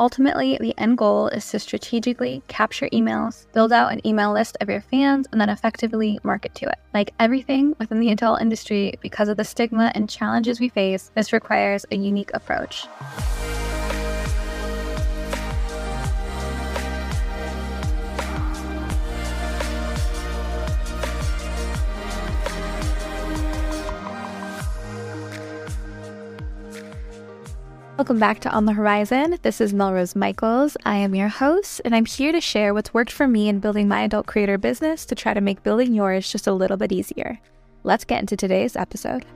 Ultimately, the end goal is to strategically capture emails, build out an email list of your fans, and then effectively market to it. Like everything within the adult industry, because of the stigma and challenges we face, this requires a unique approach. Welcome back to On the Whorizon. This is Melrose Michaels. I am your host, and I'm here to share what's worked for me in building my adult creator business to try to make building yours just a little bit easier. Let's get into today's episode.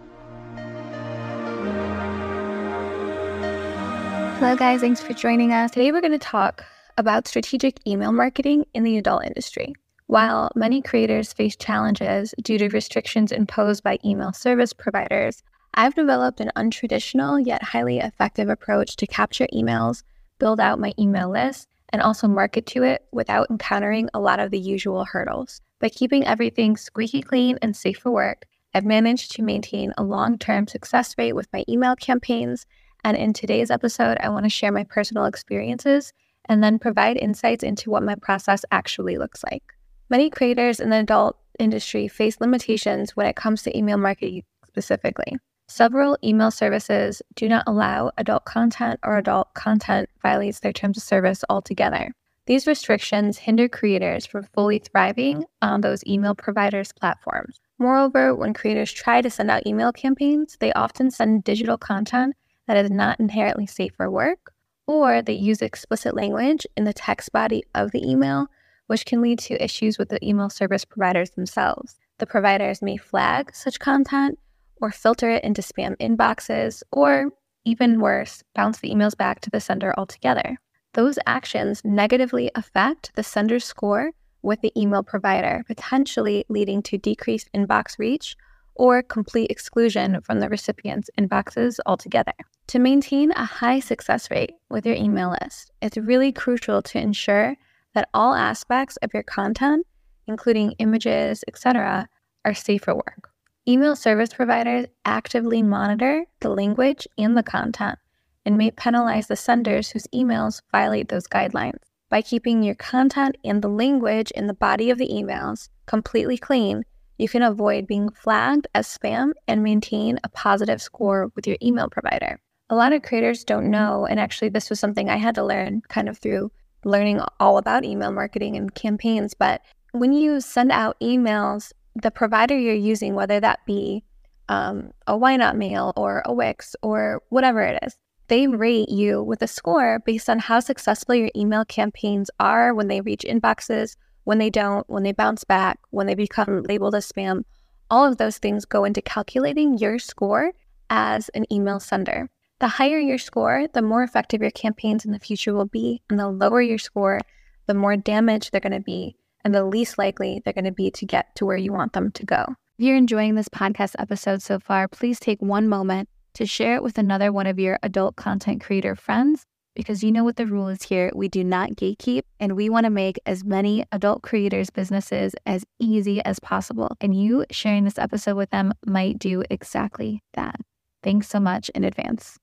Hello, guys. Thanks for joining us. Today, we're going to talk about strategic email marketing in the adult industry. While many creators face challenges due to restrictions imposed by email service providers, I've developed an untraditional yet highly effective approach to capture emails, build out my email list, and also market to it without encountering a lot of the usual hurdles. By keeping everything squeaky clean and safe for work, I've managed to maintain a long term success rate with my email campaigns. And in today's episode, I want to share my personal experiences and then provide insights into what my process actually looks like. Many creators in the adult industry face limitations when it comes to email marketing specifically. Several email services do not allow adult content or adult content violates their terms of service altogether. These restrictions hinder creators from fully thriving on those email providers' platforms. Moreover, when creators try to send out email campaigns, they often send digital content that is not inherently safe for work, or they use explicit language in the text body of the email, which can lead to issues with the email service providers themselves. The providers may flag such content or filter it into spam inboxes, or even worse, bounce the emails back to the sender altogether. Those actions negatively affect the sender's score with the email provider, potentially leading to decreased inbox reach or complete exclusion from the recipient's inboxes altogether. To maintain a high success rate with your email list, it's really crucial to ensure that all aspects of your content, including images, etc., are safe for work. Email service providers actively monitor the language and the content and may penalize the senders whose emails violate those guidelines. By keeping your content and the language in the body of the emails completely clean, you can avoid being flagged as spam and maintain a positive score with your email provider. A lot of creators don't know, and actually, this was something I had to learn kind of through learning all about email marketing and campaigns. But when you send out emails the provider you're using, whether that be um, a Why Not Mail or a Wix or whatever it is, they rate you with a score based on how successful your email campaigns are when they reach inboxes, when they don't, when they bounce back, when they become labeled as spam. All of those things go into calculating your score as an email sender. The higher your score, the more effective your campaigns in the future will be. And the lower your score, the more damage they're going to be and the least likely they're going to be to get to where you want them to go. If you're enjoying this podcast episode so far, please take one moment to share it with another one of your adult content creator friends because you know what the rule is here. We do not gatekeep, and we want to make as many adult creators' businesses as easy as possible. And you sharing this episode with them might do exactly that. Thanks so much in advance.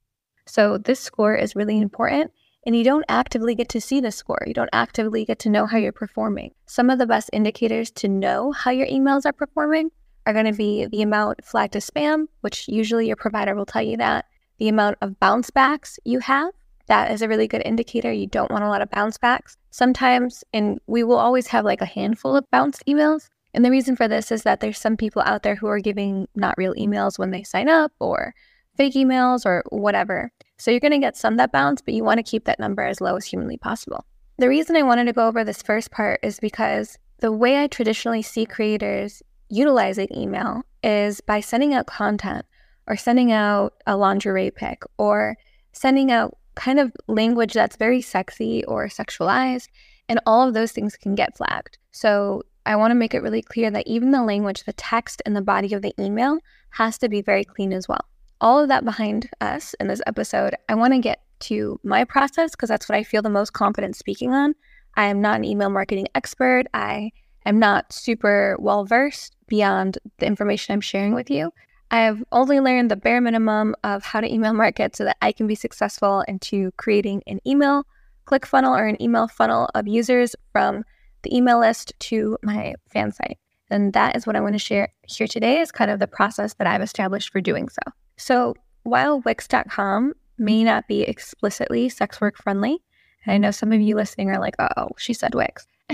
So, this score is really important and you don't actively get to see the score. You don't actively get to know how you're performing. Some of the best indicators to know how your emails are performing are going to be the amount flagged as spam, which usually your provider will tell you that, the amount of bounce backs you have. That is a really good indicator. You don't want a lot of bounce backs. Sometimes, and we will always have like a handful of bounced emails. And the reason for this is that there's some people out there who are giving not real emails when they sign up or fake emails or whatever. So you're going to get some that bounce, but you want to keep that number as low as humanly possible. The reason I wanted to go over this first part is because the way I traditionally see creators utilizing email is by sending out content or sending out a lingerie pic or sending out kind of language that's very sexy or sexualized. And all of those things can get flagged. So I want to make it really clear that even the language, the text, and the body of the email has to be very clean as well all of that behind us in this episode, I want to get to my process because that's what I feel the most confident speaking on. I am not an email marketing expert. I am not super well versed beyond the information I'm sharing with you. I have only learned the bare minimum of how to email market so that I can be successful into creating an email click funnel or an email funnel of users from the email list to my fan site. And that is what I want to share here today is kind of the process that I've established for doing so. So while Wix.com may mm-hmm. not be explicitly sex work friendly, and I know some of you listening are like, oh, she said Wix.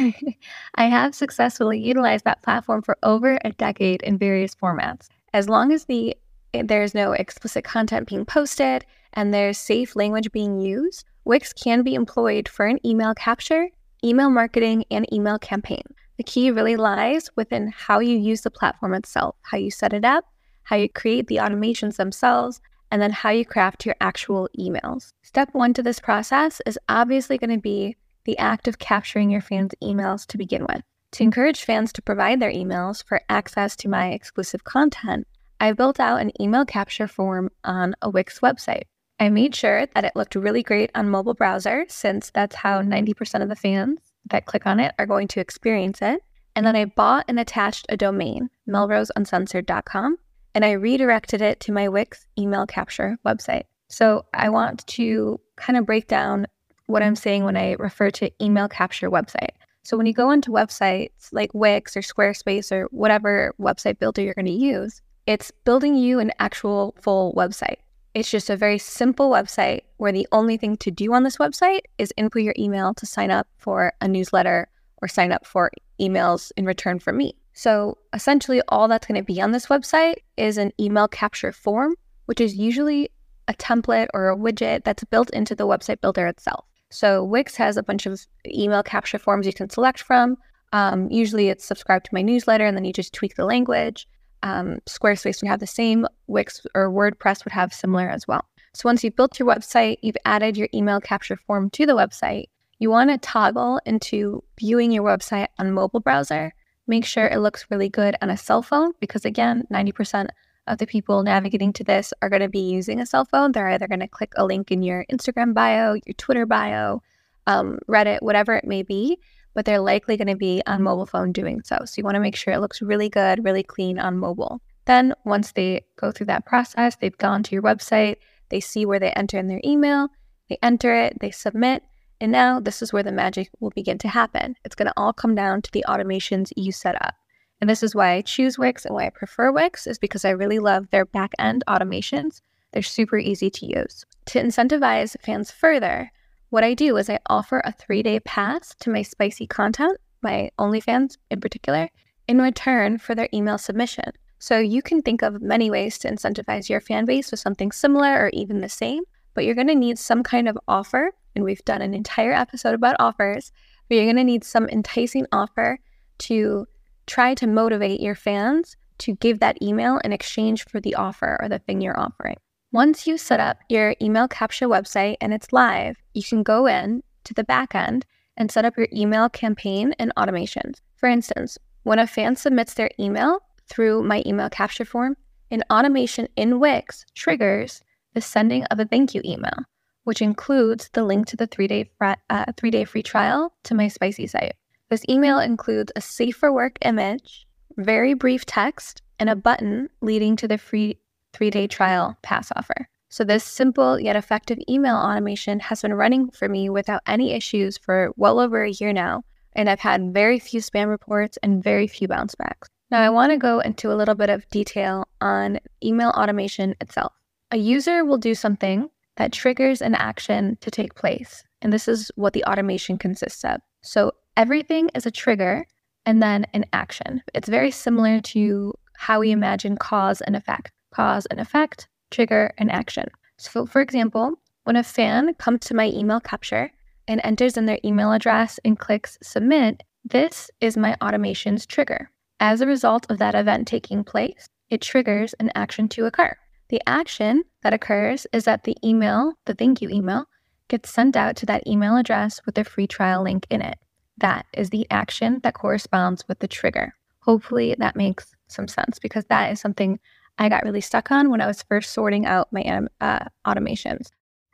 I have successfully utilized that platform for over a decade in various formats. As long as the there's no explicit content being posted and there's safe language being used, Wix can be employed for an email capture, email marketing, and email campaign. The key really lies within how you use the platform itself, how you set it up, how you create the automations themselves, and then how you craft your actual emails. Step one to this process is obviously going to be the act of capturing your fans' emails to begin with. To encourage fans to provide their emails for access to my exclusive content, I built out an email capture form on a Wix website. I made sure that it looked really great on mobile browser since that's how 90% of the fans that click on it are going to experience it. And then I bought and attached a domain, melroseuncensored.com, and I redirected it to my Wix email capture website. So I want to kind of break down what I'm saying when I refer to email capture website. So when you go into websites like Wix or Squarespace or whatever website builder you're going to use, it's building you an actual full website. It's just a very simple website where the only thing to do on this website is input your email to sign up for a newsletter or sign up for emails in return from me. So essentially, all that's going to be on this website is an email capture form, which is usually a template or a widget that's built into the website builder itself. So Wix has a bunch of email capture forms you can select from. Um, usually it's subscribe to my newsletter and then you just tweak the language. Um, Squarespace would have the same. Wix or WordPress would have similar as well. So once you've built your website, you've added your email capture form to the website, you want to toggle into viewing your website on mobile browser Make sure it looks really good on a cell phone because, again, 90% of the people navigating to this are going to be using a cell phone. They're either going to click a link in your Instagram bio, your Twitter bio, um, Reddit, whatever it may be, but they're likely going to be on mobile phone doing so. So you want to make sure it looks really good, really clean on mobile. Then, once they go through that process, they've gone to your website, they see where they enter in their email, they enter it, they submit, and now this is where the magic will begin to happen. It's going to all come down to the automations you set up. And this is why I choose Wix and why I prefer Wix is because I really love their back end automations. They're super easy to use. To incentivize fans further, what I do is I offer a three day pass to my spicy content, my OnlyFans in particular, in return for their email submission. So you can think of many ways to incentivize your fan base with something similar or even the same, but you're going to need some kind of offer and we've done an entire episode about offers, but you're going to need some enticing offer to try to motivate your fans to give that email in exchange for the offer or the thing you're offering. Once you set up your email capture website and it's live, you can go in to the backend and set up your email campaign and automations. For instance, when a fan submits their email through my email capture form, an automation in Wix triggers the sending of a thank you email which includes the link to the three day uh, three day free trial to my spicy site. This email includes a safe for work image, very brief text, and a button leading to the free three day trial pass offer. So, this simple yet effective email automation has been running for me without any issues for well over a year now, and I've had very few spam reports and very few bounce backs. Now, I want to go into a little bit of detail on email automation itself. A user will do something that triggers an action to take place. And this is what the automation consists of. So everything is a trigger and then an action. It's very similar to how we imagine cause and effect. Cause and effect, trigger and action. So, for example, when a fan comes to my email capture and enters in their email address and clicks submit, this is my automation's trigger. As a result of that event taking place, it triggers an action to occur. The action that occurs is that the email, the thank you email, gets sent out to that email address with the free trial link in it. That is the action that corresponds with the trigger. Hopefully, that makes some sense because that is something I got really stuck on when I was first sorting out my um, uh, automations,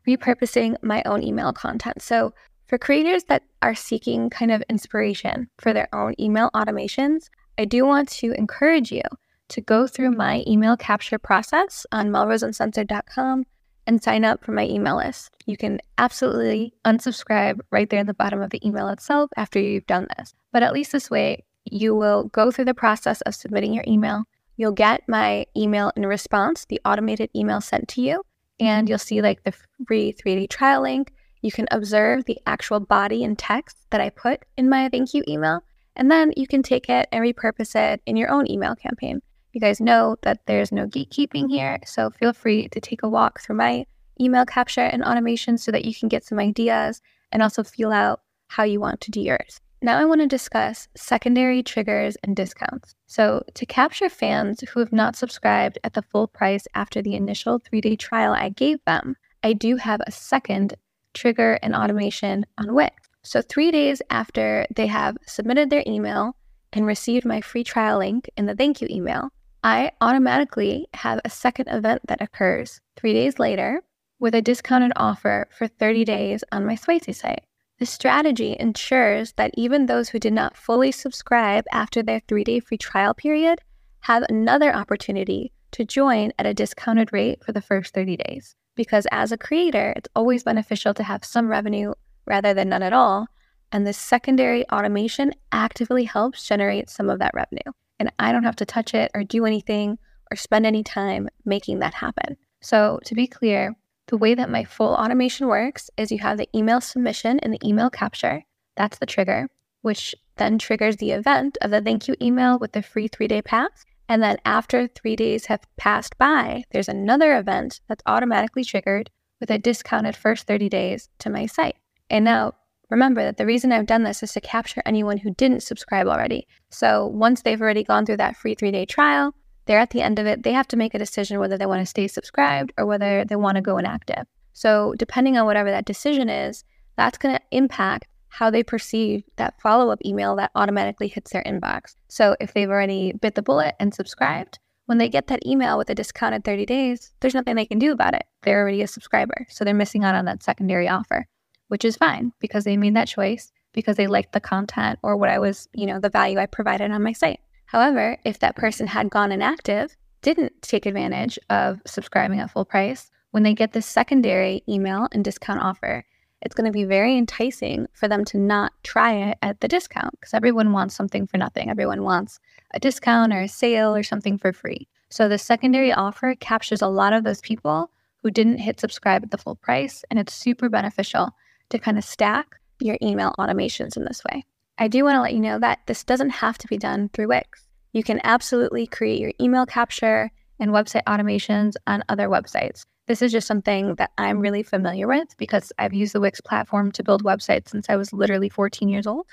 repurposing my own email content. So, for creators that are seeking kind of inspiration for their own email automations, I do want to encourage you to go through my email capture process on melroseuncensored.com and sign up for my email list. You can absolutely unsubscribe right there at the bottom of the email itself after you've done this. But at least this way, you will go through the process of submitting your email. You'll get my email in response, the automated email sent to you, and you'll see like the free 3D trial link. You can observe the actual body and text that I put in my thank you email, and then you can take it and repurpose it in your own email campaign. You guys know that there's no gatekeeping here, so feel free to take a walk through my email capture and automation so that you can get some ideas and also feel out how you want to do yours. Now, I want to discuss secondary triggers and discounts. So, to capture fans who have not subscribed at the full price after the initial three day trial I gave them, I do have a second trigger and automation on Wix. So, three days after they have submitted their email and received my free trial link in the thank you email, I automatically have a second event that occurs three days later with a discounted offer for 30 days on my Spicy site. This strategy ensures that even those who did not fully subscribe after their three day free trial period have another opportunity to join at a discounted rate for the first 30 days. Because as a creator, it's always beneficial to have some revenue rather than none at all. And this secondary automation actively helps generate some of that revenue and I don't have to touch it or do anything or spend any time making that happen. So, to be clear, the way that my full automation works is you have the email submission and the email capture. That's the trigger, which then triggers the event of the thank you email with the free three day pass. And then after three days have passed by, there's another event that's automatically triggered with a discounted first 30 days to my site. And now Remember that the reason I've done this is to capture anyone who didn't subscribe already. So once they've already gone through that free three day trial, they're at the end of it, they have to make a decision whether they want to stay subscribed or whether they want to go inactive. So depending on whatever that decision is, that's going to impact how they perceive that follow up email that automatically hits their inbox. So if they've already bit the bullet and subscribed, when they get that email with a discounted 30 days, there's nothing they can do about it. They're already a subscriber. So they're missing out on that secondary offer which is fine because they made that choice because they liked the content or what I was, you know, the value I provided on my site. However, if that person had gone inactive, didn't take advantage of subscribing at full price, when they get this secondary email and discount offer, it's going to be very enticing for them to not try it at the discount because everyone wants something for nothing. Everyone wants a discount or a sale or something for free. So the secondary offer captures a lot of those people who didn't hit subscribe at the full price, and it's super beneficial to kind of stack your email automations in this way. I do want to let you know that this doesn't have to be done through Wix. You can absolutely create your email capture and website automations on other websites. This is just something that I'm really familiar with because I've used the Wix platform to build websites since I was literally 14 years old.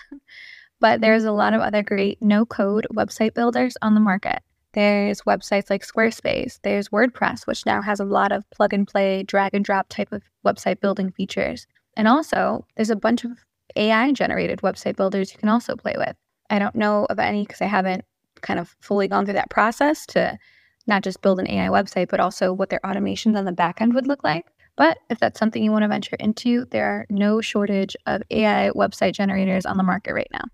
But there's a lot of other great no code website builders on the market. There's websites like Squarespace, there's WordPress, which now has a lot of plug and play, drag and drop type of website building features. And also, there's a bunch of AI generated website builders you can also play with. I don't know of any because I haven't kind of fully gone through that process to not just build an AI website, but also what their automations on the back end would look like. But if that's something you want to venture into, there are no shortage of AI website generators on the market right now.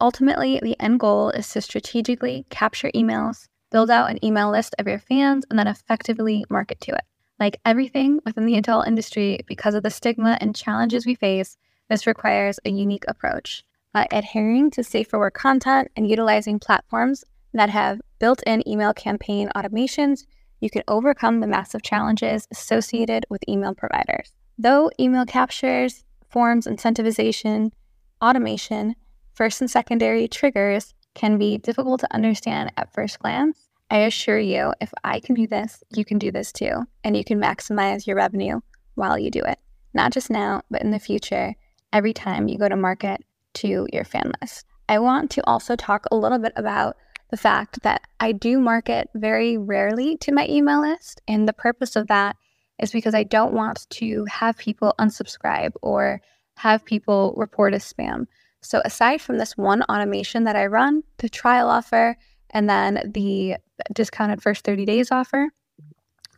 Ultimately, the end goal is to strategically capture emails, build out an email list of your fans, and then effectively market to it. Like everything within the adult industry, because of the stigma and challenges we face, this requires a unique approach. Uh, adhering to safer work content and utilizing platforms that have built in email campaign automations, you can overcome the massive challenges associated with email providers. Though email captures, forms, incentivization, automation, first and secondary triggers can be difficult to understand at first glance, I assure you, if I can do this, you can do this too. And you can maximize your revenue while you do it. Not just now, but in the future, every time you go to market to your fan list. I want to also talk a little bit about the fact that I do market very rarely to my email list. And the purpose of that is because I don't want to have people unsubscribe or have people report as spam. So, aside from this one automation that I run, the trial offer, and then the discounted first 30 days offer.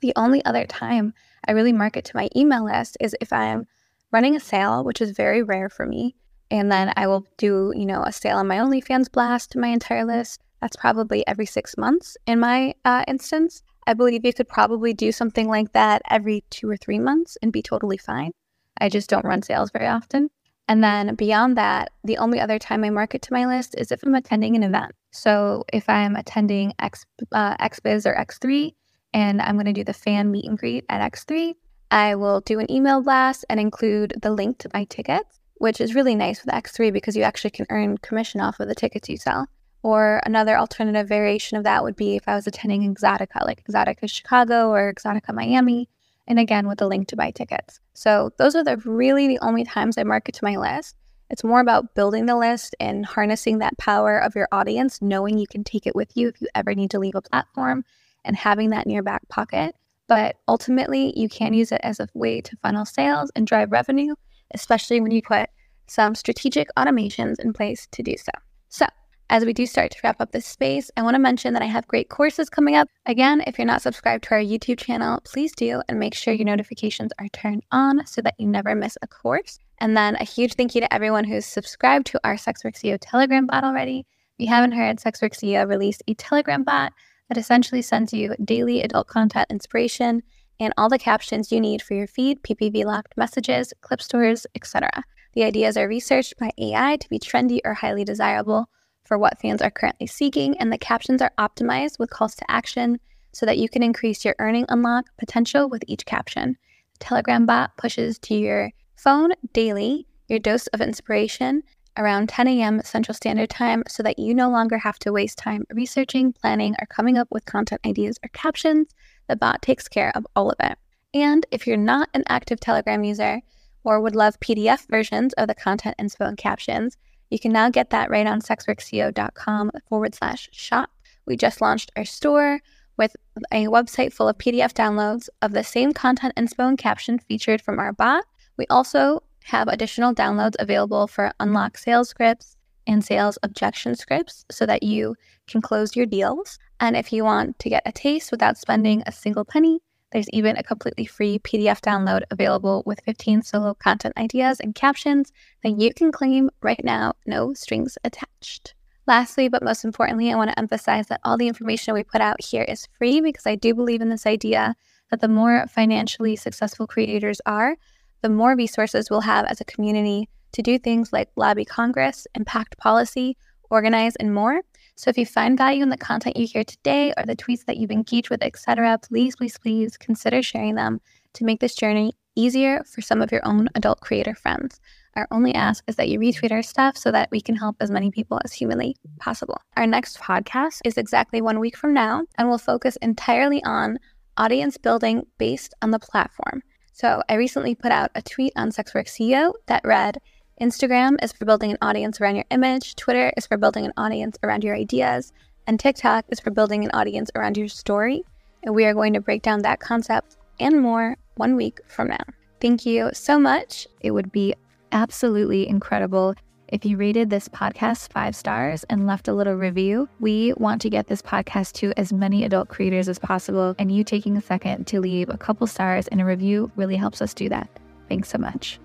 The only other time I really market to my email list is if I'm running a sale, which is very rare for me. And then I will do, you know, a sale on my OnlyFans blast to my entire list. That's probably every six months in my uh, instance. I believe you could probably do something like that every two or three months and be totally fine. I just don't run sales very often. And then beyond that, the only other time I market to my list is if I'm attending an event. So if I'm attending X, uh, XBiz or X3 and I'm going to do the fan meet and greet at X3, I will do an email blast and include the link to my tickets, which is really nice with X3 because you actually can earn commission off of the tickets you sell. Or another alternative variation of that would be if I was attending Exxxotica, like Exxxotica Chicago or Exxxotica Miami, and again with a link to buy tickets. So those are the really the only times I market to my list. It's more about building the list and harnessing that power of your audience, knowing you can take it with you if you ever need to leave a platform and having that in your back pocket. But ultimately, you can use it as a way to funnel sales and drive revenue, especially when you put some strategic automations in place to do so. So, as we do start to wrap up this space, I want to mention that I have great courses coming up. Again, if you're not subscribed to our YouTube channel, please do and make sure your notifications are turned on so that you never miss a course. And then a huge thank you to everyone who's subscribed to our SexWork CEO Telegram bot already. If you haven't heard, SexWork CEO released a Telegram bot that essentially sends you daily adult content inspiration and all the captions you need for your feed, PPV locked messages, clip stores, etc. The ideas are researched by AI to be trendy or highly desirable for what fans are currently seeking, and the captions are optimized with calls to action so that you can increase your earning unlock potential with each caption. The Telegram bot pushes to your phone daily your dose of inspiration around 10 a.m. Central Standard Time so that you no longer have to waste time researching, planning, or coming up with content ideas or captions. The bot takes care of all of it. And if you're not an active Telegram user or would love PDF versions of the content inspo and captions, you can now get that right on sexworkceo.com forward slash shop. We just launched our store with a website full of PDF downloads of the same content inspo and caption featured from our bot. We also have additional downloads available for unlock sales scripts and sales objection scripts so that you can close your deals. And if you want to get a taste without spending a single penny, there's even a completely free PDF download available with 15 solo content ideas and captions that you can claim right now, no strings attached. Lastly, but most importantly, I want to emphasize that all the information we put out here is free because I do believe in this idea that the more financially successful creators are, the more resources we'll have as a community to do things like lobby Congress, impact policy, organize, and more. So if you find value in the content you hear today or the tweets that you've engaged with, etc., please, please, please consider sharing them to make this journey easier for some of your own adult creator friends. Our only ask is that you retweet our stuff so that we can help as many people as humanly possible. Our next podcast is exactly one week from now and will focus entirely on audience building based on the platform. So I recently put out a tweet on Sexwork CEO that read, Instagram is for building an audience around your image, Twitter is for building an audience around your ideas, and TikTok is for building an audience around your story. And we are going to break down that concept and more one week from now. Thank you so much. It would be absolutely incredible if you rated this podcast five stars and left a little review. We want to get this podcast to as many adult creators as possible, and you taking a second to leave a couple stars and a review really helps us do that. Thanks so much.